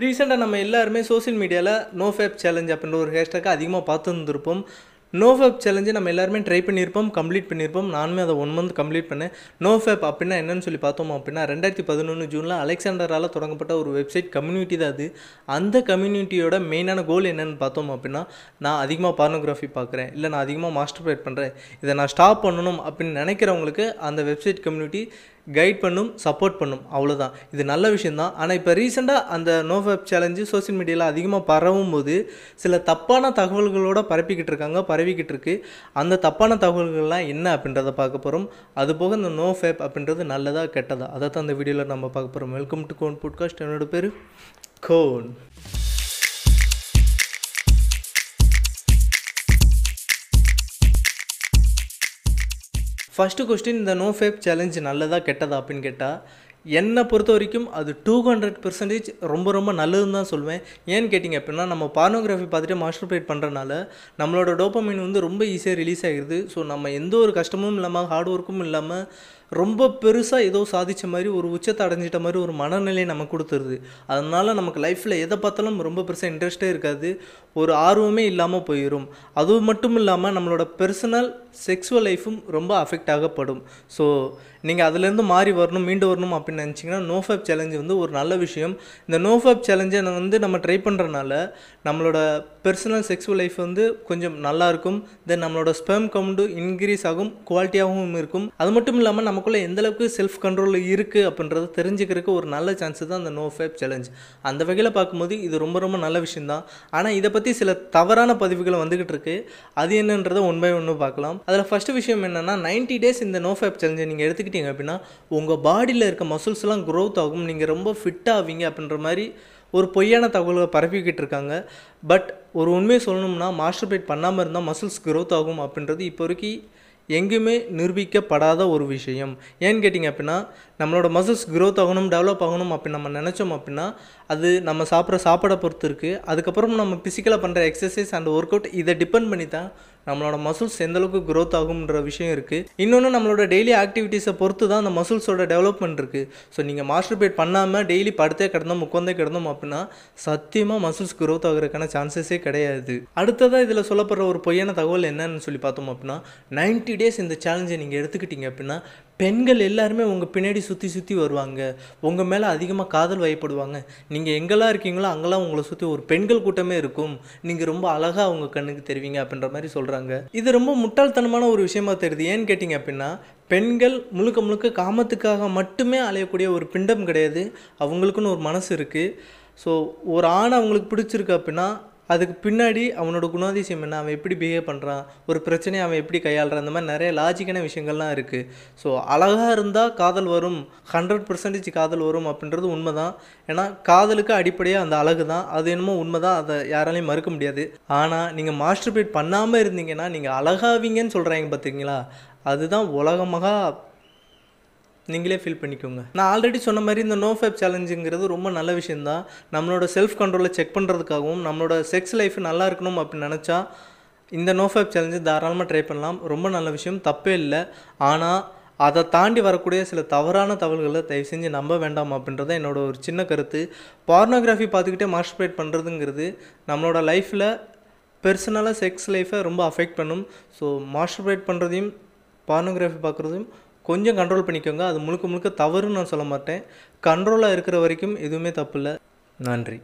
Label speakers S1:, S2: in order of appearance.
S1: ரீசெண்டாக நம்ம எல்லாருமே சோஷியல் மீடியாவில் நோ ஃபேப் சேலஞ்ச் அப்படின்ற ஒரு ஹேஷ்டாக அதிகமாக பார்த்துருந்துருப்போம். நோ ஃபேப் சேலஞ்சை நம்ம எல்லாருமே ட்ரை பண்ணியிருப்போம் கம்ப்ளீட் பண்ணியிருப்போம். நானுமே அதை ஒன் மந்த் கம்ப்ளீட் பண்ணேன். நோ ஃபேப் அப்படின்னா என்னன்னு சொல்லி பார்த்தோம் அப்படின்னா ரெண்டாயிரத்தி பதினொன்று ஜூனில் அலெக்சாண்டரால் தொடங்கப்பட்ட ஒரு வெப்சைட் கம்யூனிட்டி தான் அது. அந்த கம்யூனிட்டியோட மெயினான கோல் என்னன்னு பார்த்தோம் அப்படின்னா நான் அதிகமாக பார்னோகிராஃபி பார்க்குறேன். இல்லை நான் அதிகமாக மாஸ்டர்பேட் பண்ணுறேன் இதை நான் ஸ்டாப் பண்ணணும் அப்படின்னு நினைக்கிறவங்களுக்கு அந்த வெப்சைட் கம்யூனிட்டி கைட் பண்ணும் சப்போர்ட் பண்ணும். அவ்வளோதான் இது நல்ல விஷயந்தான் ஆனால் இப்போ ரீசெண்டாக அந்த நோ ஃபேப் சேலஞ்சு சோஷியல் மீடியாவில் அதிகமாக பரவும் போது சில தப்பான தகவல்களோட பரப்பிக்கிட்டு இருக்காங்க பரவிக்கிட்டு இருக்கு. அந்த தப்பான தகவல்கள்லாம் என்ன அப்படின்றத பார்க்க போகிறோம் அது போக இந்த நோ ஃபேப் அப்படின்றது நல்லதா கெட்டதா? அதை தான் அந்த வீடியோவில் நம்ம பார்க்க போகிறோம் வெல்கம் டு கோன் புட்காஸ்ட் என்னோட பேர் கோன் ஃபஸ்ட்டு கொஸ்டின் இந்த நோ ஃபேப் சேலஞ்ச் நல்லதா கெட்டதா அப்படின்னு கேட்டால் என்னை பொறுத்த வரைக்கும் அது டூ ஹண்ட்ரட் பர்சன்டேஜ் ரொம்ப ரொம்ப நல்லதுன்னு தான் சொல்லுவேன் ஏன்னு கேட்டிங்க அப்படின்னா நம்ம பார்னோகிராஃபி பார்த்துட்டு மாஸ்டர்பேட் பண்ணுறனால நம்மளோட டோப்பமைன் வந்து ரொம்ப ஈஸியாக ரிலீஸ் ஆகிடுது ஸோ நம்ம எந்த ஒரு கஷ்டமும் இல்லாமல் ஹார்ட் ஒர்க்கும் இல்லாமல் ரொம்ப பெருசாக ஏதோ சாதித்த மாதிரி ஒரு உச்சத்தை அடைஞ்சிட்ட மாதிரி ஒரு மனநிலையை நமக்கு கொடுத்துருது. அதனால் நமக்கு லைஃப்பில் எதை பார்த்தாலும் ரொம்ப பெருசாக இன்ட்ரெஸ்ட்டே இருக்காது. ஒரு ஆர்வமே இல்லாமல் போயிடும் அது மட்டும் இல்லாமல் நம்மளோட பெர்சனல் செக்ஸுவல் லைஃப்பும் ரொம்ப அஃபெக்ட் ஆகப்படும். ஸோ நீங்கள் அதுலேருந்து மாறி வரணும் மீண்டு வரணும் அப்படின்னு நினச்சிங்கன்னா நோ ஃபேப் சேலஞ்சு வந்து ஒரு நல்ல விஷயம். இந்த நோ ஃபேப் சேலஞ்சை வந்து நம்ம ட்ரை பண்ணுறனால நம்மளோட பெர்சனல் செக்ஸுவல் லைஃப் வந்து கொஞ்சம் நல்லாயிருக்கும் தென் நம்மளோட ஸ்பெம் கவுண்டு இன்க்ரீஸ் ஆகும் குவாலிட்டியாகவும் இருக்கும். அது மட்டும் இல்லாமல் நம்ம நமக்குள்ளே எந்தளவுக்கு செல்ஃப் கண்ட்ரோல் இருக்குது அப்படின்றத தெரிஞ்சுக்கிறதுக்கு ஒரு நல்ல சான்ஸ் தான் அந்த நோ ஃபேப் சேலஞ்ச் அந்த வகையில் பார்க்கும்போது இது ரொம்ப ரொம்ப நல்ல விஷயந்தான் ஆனால் இதை பற்றி சில தவறான பதிவுகள் வந்துக்கிட்டு இருக்கு. அது என்னன்றதை ஒன் பை ஒன்று பார்க்கலாம். அதில் ஃபஸ்ட்டு விஷயம் என்னென்னா நைன்ட்டி டேஸ் இந்த நோ ஃபேப் சேலஞ்சை நீங்கள் எடுத்துக்கிட்டீங்க அப்படின்னா உங்கள் பாடியில் இருக்க மசில்ஸ்லாம் க்ரோத் ஆகும். நீங்கள் ரொம்ப ஃபிட் ஆவீங்க அப்படின்ற மாதிரி ஒரு பொய்யான தகவல்களை பரப்பிக்கிட்டு இருக்காங்க. பட் ஒரு உண்மையை சொல்லணும்னா மாஸ்டர் பேட் பண்ணாமல் இருந்தால் மசில்ஸ் க்ரோத் ஆகும் அப்படின்றது இப்போ வரைக்கும் எங்கேயுமே நிரூபிக்கப்படாத ஒரு விஷயம். ஏன்னு கேட்டிங்க அப்படின்னா நம்மளோட மசில்ஸ் க்ரோத் ஆகணும் டெவலப் ஆகணும் அப்படின்னு நம்ம நினச்சோம் அப்படின்னா அது நம்ம சாப்பிட்ற சாப்பாடை பொறுத்து இருக்குது அதுக்கப்புறம் நம்ம ஃபிசிக்கலாக பண்ணுற எக்ஸசைஸ் அண்ட் ஒர்க் அவுட் இதை டிபெண்ட் பண்ணி தான் நம்மளோட மசில்ஸ் எந்தளவுக்கு க்ரோத் ஆகும்ன்ற விஷயம் இருக்குது இன்னொன்று நம்மளோட டெய்லி ஆக்டிவிட்டீஸை பொறுத்து தான் அந்த மசில்ஸோட டெவலப்மெண்ட் இருக்குது ஸோ நீங்கள் மாஸ்டர்பேட் பண்ணாமல் டெய்லி படுத்தே கிடந்தோம் உட்காந்தே கிடந்தோம் அப்படின்னா சத்தியமாக மசில்ஸ் க்ரோத் ஆகுறதுக்கான சான்சஸே கிடையாது. அடுத்ததாக இதில் சொல்லப்படுற ஒரு பொய்யான தகவல் என்னன்னு சொல்லி பார்த்தோம் அப்படின்னா நைன்ட்டி டேஸ் இந்த சேலஞ்சை நீங்கள் எடுத்துக்கிட்டீங்க அப்படின்னா பெண்கள் எல்லாருமே உங்கள் பின்னாடி சுற்றி சுற்றி வருவாங்க. உங்கள் மேலே அதிகமாக காதல் வயப்படுவாங்க. நீங்கள் எங்கெல்லாம் இருக்கீங்களோ அங்கெல்லாம் உங்களை சுற்றி ஒரு பெண்கள் கூட்டமே இருக்கும். நீங்கள் ரொம்ப அழகாக அவங்க கண்ணுக்கு தெரிவிங்க அப்படின்ற மாதிரி சொல்கிறாங்க இது ரொம்ப முட்டாள்தனமான ஒரு விஷயமா தெரியுது. ஏன்னு கேட்டிங்க அப்படின்னா பெண்கள் முழுக்க முழுக்க காமத்துக்காக மட்டுமே அலையக்கூடிய ஒரு பிண்டம் கிடையாது. அவங்களுக்குன்னு ஒரு மனசு இருக்குது ஸோ ஒரு ஆணை அவங்களுக்கு பிடிச்சிருக்கு அப்படின்னா அதுக்கு பின்னாடி அவனோட குணாதிசயம் என்ன? அவன் எப்படி பிஹேவ் பண்ணுறான் ஒரு பிரச்சனையை அவன் எப்படி கையாளுறான்? அந்த மாதிரி நிறைய லாஜிக்கான விஷயங்கள்லாம் இருக்குது ஸோ அழகாக இருந்தால் காதல் வரும். ஹண்ட்ரட் பர்சன்டேஜ் காதல் வரும் அப்படின்றது உண்மை தான் ஏன்னா காதலுக்கு அடிப்படையாக அந்த அழகு தான். அது என்னமோ உண்மை தான் அதை யாராலையும் மறுக்க முடியாது. ஆனால் நீங்கள் மாஸ்டர் பேட் பண்ணாமல் இருந்தீங்கன்னா நீங்கள் அழகாவீங்கன்னு சொல்கிறாங்க பார்த்தீங்களா அதுதான் உலகமாக நீங்களே ஃபீல் பண்ணிக்கோங்க. நான் ஆல்ரெடி சொன்ன மாதிரி இந்த நோ ஃபேப் சேலஞ்சுங்கிறது ரொம்ப நல்ல விஷயந்தான் நம்மளோட செல்ஃப் கண்ட்ரோலை செக் பண்ணுறதுக்காகவும் நம்மளோட செக்ஸ் லைஃப் நல்லா இருக்கணும் அப்படின்னு நினச்சா இந்த நோ ஃபேப் சேலஞ்சு தாராளமாக ட்ரை பண்ணலாம். ரொம்ப நல்ல விஷயம். தப்பே இல்லை. ஆனால் அதை தாண்டி வரக்கூடிய சில தவறான தகவல்களை தயவு செஞ்சு நம்ப வேண்டாம் அப்படின்றத என்னோட ஒரு சின்ன கருத்து. பார்னோகிராஃபி பார்த்துக்கிட்டே மாஸ்டர்பேட் பண்ணுறதுங்கிறது நம்மளோட லைஃப்பில் பெர்சனலாக செக்ஸ் லைஃப்பை ரொம்ப அஃபெக்ட் பண்ணும். ஸோ மாஸ்டர்பேட் பண்ணுறதையும் பார்னோகிராஃபி பார்க்குறதையும் கொஞ்சம் கண்ட்ரோல் பண்ணிக்கோங்க. அது முழுக்க முழுக்க தவறுன்னு நான் சொல்ல மாட்டேன். கண்ட்ரோலாக இருக்கிற வரைக்கும் எதுவுமே தப்பு இல்லை. நன்றி.